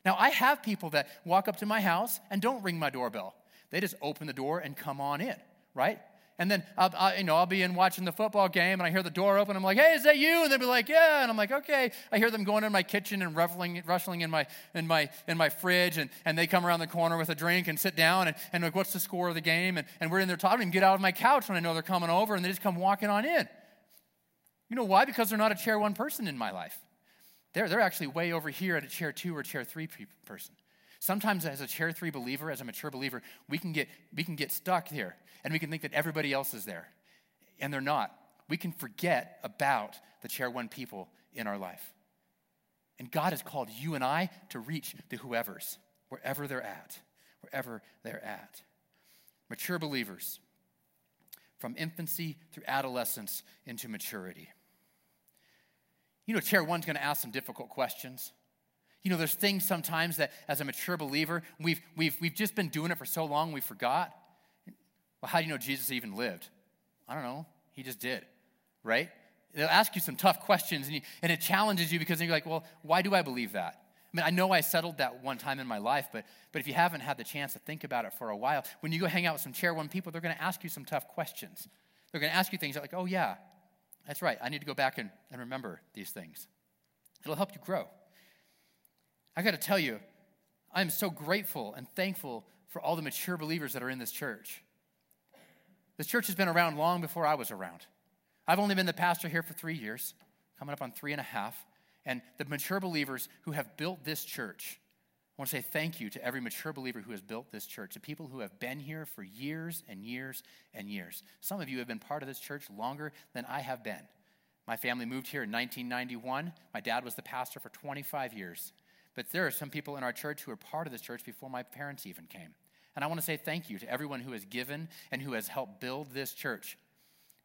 Now, I have people that walk up to my house and don't ring my doorbell. They just open the door and come on in, right? And then I'll, I, you know, I'll be in watching the football game and I hear the door open. I'm like, hey, is that you? And they'll be like, yeah. And I'm like, okay. I hear them going in my kitchen and ruffling, rustling in my, in my, in my fridge. And, and they come around the corner with a drink and sit down and, and like, what's the score of the game? And, and we're in there talking and get out of my couch when I know they're coming over and they just come walking on in. You know why? Because they're not a chair one person in my life. They're, they're actually way over here at a chair two or chair three person. Sometimes as a chair three believer, as a mature believer, we can get, we can get stuck here and we can think that everybody else is there. And they're not. We can forget about the chair one people in our life. And God has called you and I to reach the whoever's, wherever they're at, wherever they're at. Mature believers, from infancy through adolescence into maturity. You know, chair one's going to ask some difficult questions. You know, there's things sometimes that as a mature believer, we've, we've, we've just been doing it for so long we forgot. Well, how do you know Jesus even lived? I don't know. He just did, right? They'll ask you some tough questions and, you, and it challenges you because you're like, well, why do I believe that? I mean, I know I settled that one time in my life, but, but if you haven't had the chance to think about it for a while, when you go hang out with some chair one people, they're going to ask you some tough questions. They're going to ask you things like, oh, yeah, that's right. I need to go back and, and remember these things. It'll help you grow. I got to tell you, I am so grateful and thankful for all the mature believers that are in this church. This church has been around long before I was around. I've only been the pastor here for three years, coming up on three and a half. And the mature believers who have built this church, I want to say thank you to every mature believer who has built this church, the people who have been here for years and years and years. Some of you have been part of this church longer than I have been. My family moved here in 1991. My dad was the pastor for 25 years. But there are some people in our church who are part of this church before my parents even came. And I want to say thank you to everyone who has given and who has helped build this church.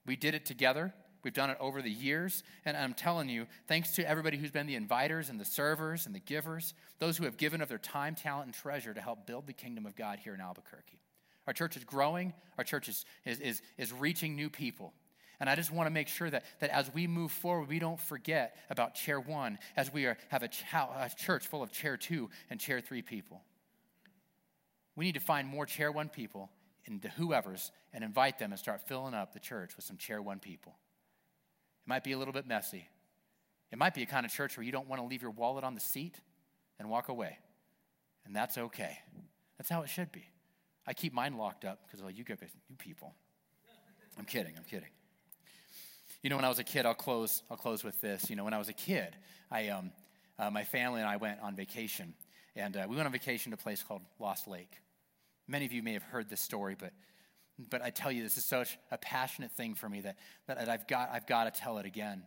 We did it together. We've done it over the years. And I'm telling you, thanks to everybody who's been the inviters and the servers and the givers, those who have given of their time, talent, and treasure to help build the kingdom of God here in Albuquerque. Our church is growing, our church is, is, is, is reaching new people. And I just want to make sure that, that as we move forward, we don't forget about chair one as we are, have a, ch- a church full of chair two and chair three people. We need to find more chair one people and whoever's and invite them and start filling up the church with some chair one people. It might be a little bit messy. It might be a kind of church where you don't want to leave your wallet on the seat and walk away. And that's okay. That's how it should be. I keep mine locked up because, well, you, get, you people. I'm kidding, I'm kidding. You know, when I was a kid, I'll close, I'll close with this. You know, when I was a kid, I, um, uh, my family and I went on vacation. And uh, we went on vacation to a place called Lost Lake. Many of you may have heard this story, but, but I tell you, this is such a passionate thing for me that, that I've, got, I've got to tell it again.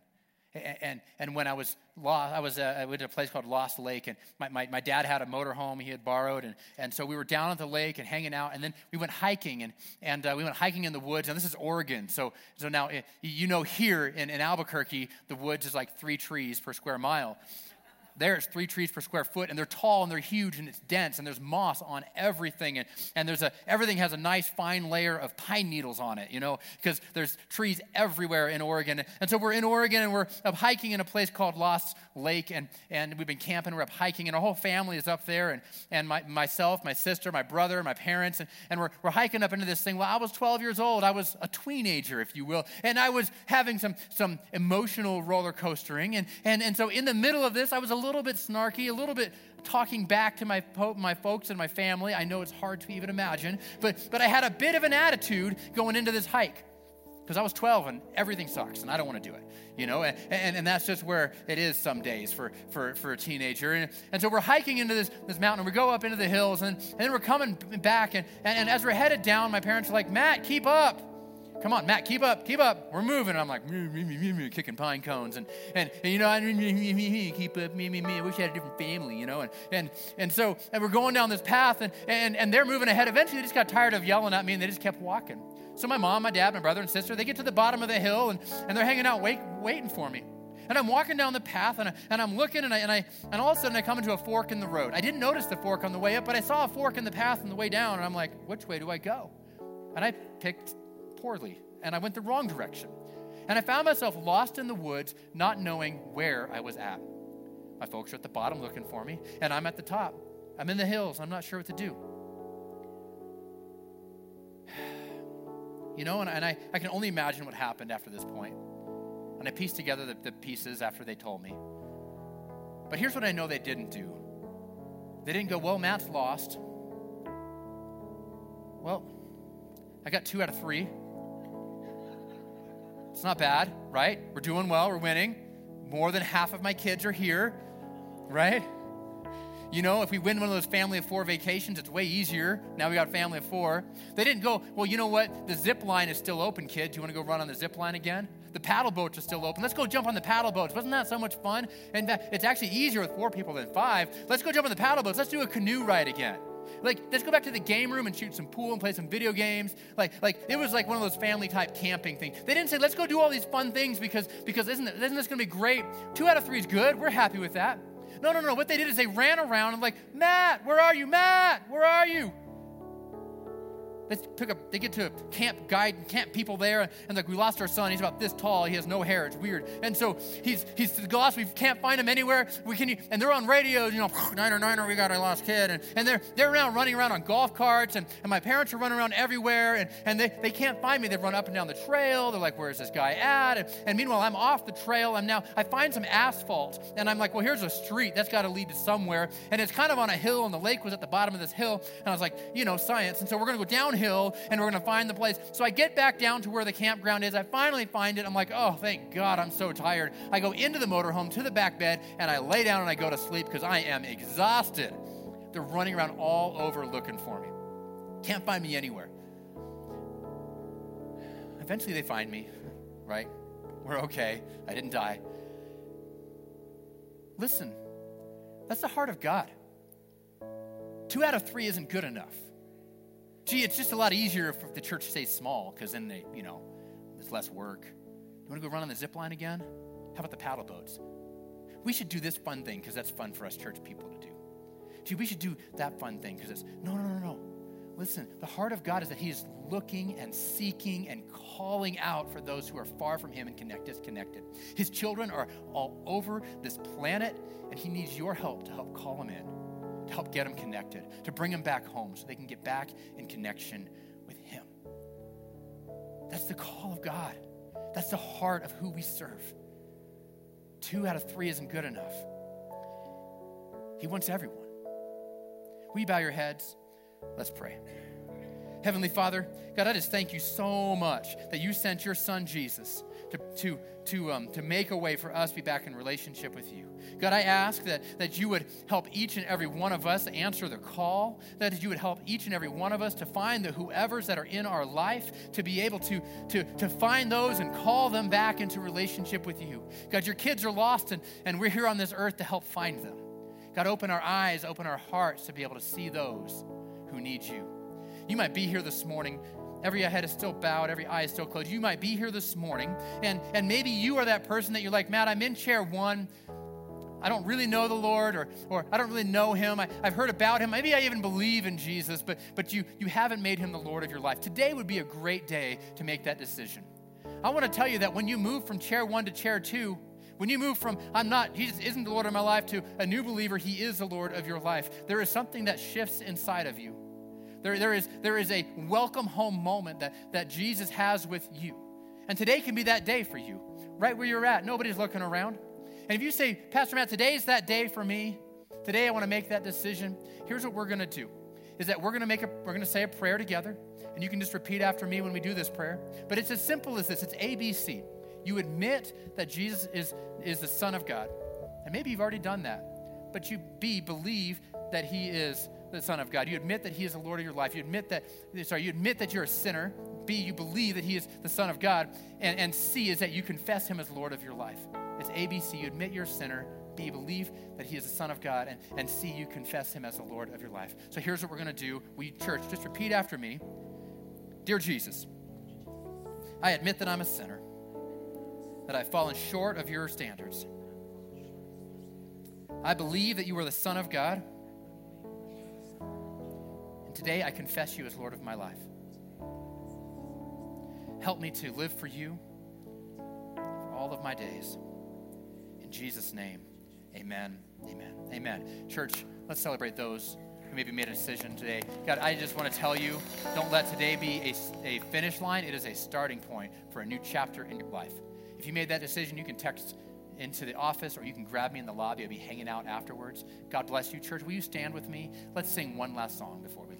And, and when I was lost, I was uh, I went to a place called Lost Lake, and my, my, my dad had a motorhome he had borrowed, and, and so we were down at the lake and hanging out, and then we went hiking, and, and uh, we went hiking in the woods, and this is Oregon, so, so now eh, you know here in, in Albuquerque, the woods is like three trees per square mile. There's three trees per square foot, and they're tall and they're huge and it's dense, and there's moss on everything, and, and there's a everything has a nice fine layer of pine needles on it, you know, because there's trees everywhere in Oregon. And so we're in Oregon and we're up hiking in a place called Lost Lake, and, and we've been camping, we're up hiking, and our whole family is up there, and, and my, myself, my sister, my brother, my parents, and, and we're, we're hiking up into this thing. Well, I was 12 years old, I was a teenager, if you will, and I was having some some emotional roller coastering, and, and, and so in the middle of this, I was a little bit snarky, a little bit talking back to my, my folks and my family. I know it's hard to even imagine, but, but I had a bit of an attitude going into this hike because I was 12 and everything sucks and I don't want to do it, you know? And, and, and, that's just where it is some days for, for, for a teenager. And, and so we're hiking into this, this mountain and we go up into the hills and, and then we're coming back. And, and, and as we're headed down, my parents are like, Matt, keep up. Come on, Matt, keep up, keep up. We're moving. And I'm like, me, me, me, me, kicking pine cones. And, and, and you know, I, me, me, me, keep up, me, me, me. I wish I had a different family, you know. And, and, and so and we're going down this path, and, and, and they're moving ahead. Eventually, they just got tired of yelling at me, and they just kept walking. So my mom, my dad, my brother, and sister, they get to the bottom of the hill, and, and they're hanging out wait, waiting for me. And I'm walking down the path and, I, and I'm looking and I, and I and all of a sudden I come into a fork in the road. I didn't notice the fork on the way up, but I saw a fork in the path on the way down, and I'm like, which way do I go? And I picked poorly and I went the wrong direction. And I found myself lost in the woods, not knowing where I was at. My folks are at the bottom looking for me, and I'm at the top. I'm in the hills. I'm not sure what to do. [SIGHS] You know, and, and I, I can only imagine what happened after this point. And I pieced together the, the pieces after they told me. But here's what I know they didn't do they didn't go, well, Matt's lost. Well, I got two out of three. Not bad, right? We're doing well, we're winning. More than half of my kids are here, right? You know, if we win one of those family of four vacations, it's way easier. Now we got family of four. They didn't go, well, you know what? The zip line is still open, kid. Do you want to go run on the zip line again? The paddle boats are still open. Let's go jump on the paddle boats. Wasn't that so much fun? And it's actually easier with four people than five. Let's go jump on the paddle boats. Let's do a canoe ride again. Like, let's go back to the game room and shoot some pool and play some video games. Like, like it was like one of those family type camping things. They didn't say, let's go do all these fun things because, because isn't, isn't this going to be great? Two out of three is good. We're happy with that. No, no, no. What they did is they ran around and like, Matt, where are you? Matt, where are you? They pick up, they get to camp guide, and camp people there, and like we lost our son. He's about this tall. He has no hair. It's weird. And so he's he's lost. We can't find him anywhere. We can and they're on radios, you know, [SIGHS] niner niner, we got our lost kid. And, and they're they're around running around on golf carts, and, and my parents are running around everywhere, and, and they, they can't find me. They've run up and down the trail. They're like, where's this guy at? And, and meanwhile, I'm off the trail. I'm now I find some asphalt, and I'm like, well, here's a street. That's got to lead to somewhere. And it's kind of on a hill, and the lake was at the bottom of this hill. And I was like, you know, science. And so we're gonna go down downhill and we're going to find the place. So I get back down to where the campground is. I finally find it. I'm like, oh, thank God, I'm so tired. I go into the motorhome to the back bed and I lay down and I go to sleep because I am exhausted. They're running around all over looking for me. Can't find me anywhere. Eventually they find me, right? We're okay. I didn't die. Listen, that's the heart of God. Two out of three isn't good enough. Gee, it's just a lot easier if the church stays small because then they, you know, there's less work. You want to go run on the zip line again? How about the paddle boats? We should do this fun thing because that's fun for us church people to do. Gee, we should do that fun thing because it's no, no, no, no. Listen, the heart of God is that He is looking and seeking and calling out for those who are far from Him and connect, disconnected. His children are all over this planet, and He needs your help to help call them in to help get them connected, to bring them back home so they can get back in connection with Him. That's the call of God. That's the heart of who we serve. Two out of three isn't good enough. He wants everyone. Will you bow your heads? Let's pray. Heavenly Father, God, I just thank you so much that you sent your son Jesus to, to, to, um, to make a way for us to be back in relationship with you. God, I ask that, that you would help each and every one of us answer the call, that you would help each and every one of us to find the whoever's that are in our life, to be able to, to, to find those and call them back into relationship with you. God, your kids are lost, and, and we're here on this earth to help find them. God, open our eyes, open our hearts to be able to see those who need you. You might be here this morning. Every head is still bowed, every eye is still closed. You might be here this morning, and, and maybe you are that person that you're like, Matt, I'm in chair one. I don't really know the Lord, or, or I don't really know him. I, have heard about him. Maybe I even believe in Jesus, but, but you, you haven't made him the Lord of your life. Today would be a great day to make that decision. I want to tell you that when you move from chair one to chair two, when you move from, I'm not, he isn't the Lord of my life, to a new believer, he is the Lord of your life, there is something that shifts inside of you. There, there, is, there is a welcome home moment that, that Jesus has with you. And today can be that day for you, right where you're at. Nobody's looking around. And if you say, Pastor Matt, today is that day for me, today I want to make that decision, here's what we're going to do is that we're going to make a we're going to say a prayer together and you can just repeat after me when we do this prayer but it's as simple as this it's abc you admit that jesus is is the son of god and maybe you've already done that but you b believe that he is the Son of God. You admit that He is the Lord of your life. You admit that, sorry, you admit that you're a sinner. B, you believe that He is the Son of God. And, and C is that you confess Him as Lord of your life. It's ABC. You admit you're a sinner. B, you believe that He is the Son of God. And, and C, you confess Him as the Lord of your life. So here's what we're going to do. We, church, just repeat after me Dear Jesus, I admit that I'm a sinner, that I've fallen short of your standards. I believe that you are the Son of God today I confess you as Lord of my life. Help me to live for you for all of my days. In Jesus' name, amen. Amen. Amen. Church, let's celebrate those who maybe made a decision today. God, I just want to tell you don't let today be a, a finish line, it is a starting point for a new chapter in your life. If you made that decision, you can text into the office or you can grab me in the lobby. I'll be hanging out afterwards. God bless you, church. Will you stand with me? Let's sing one last song before we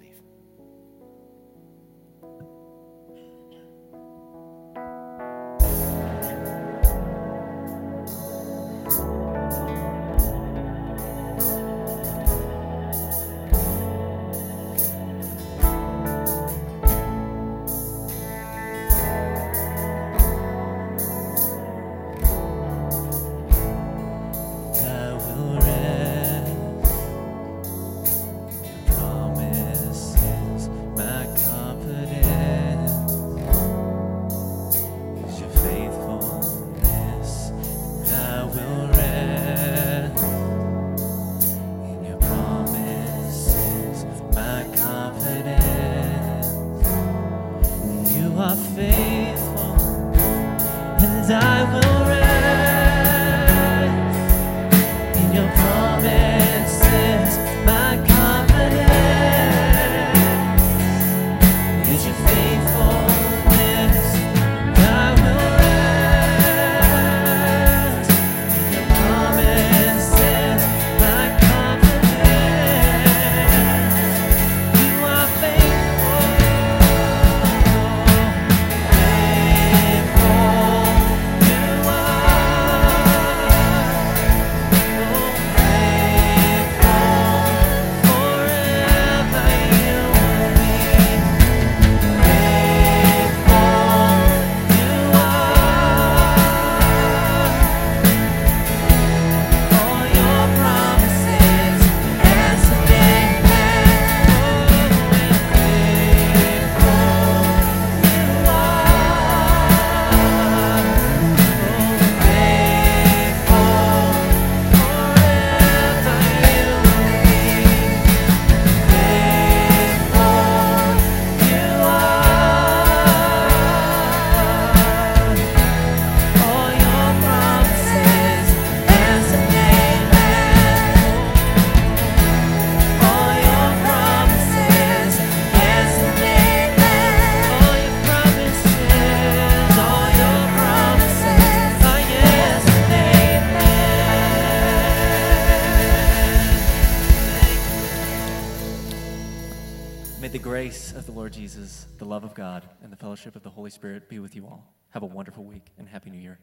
Lord Jesus, the love of God, and the fellowship of the Holy Spirit be with you all. Have a wonderful week and Happy New Year.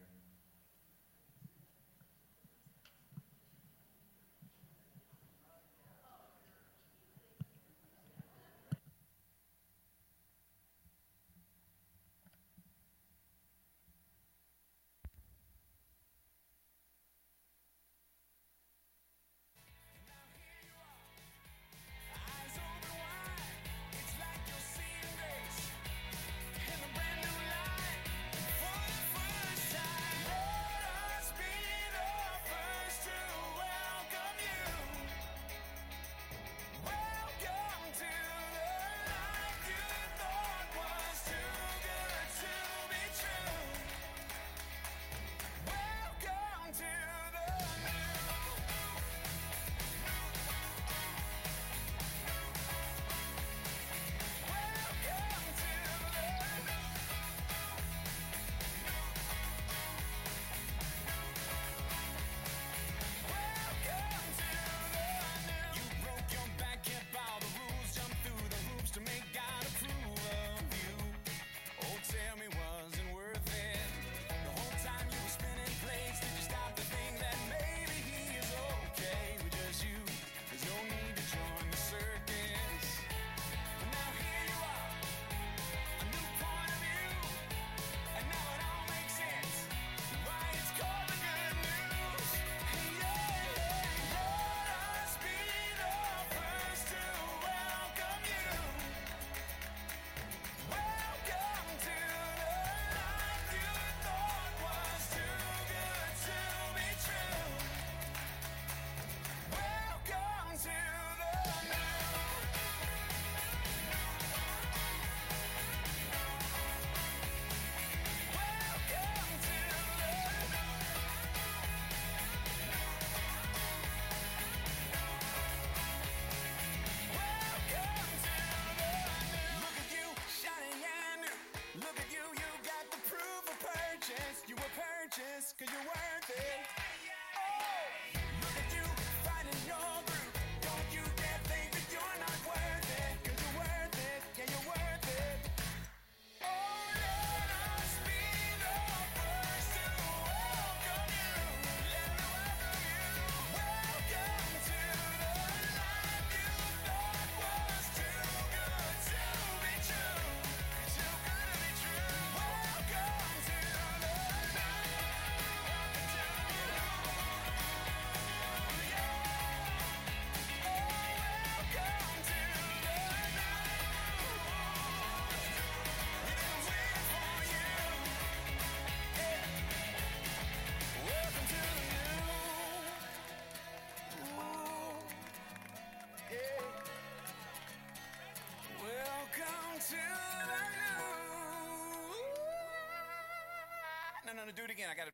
No, no, do it again. I got to.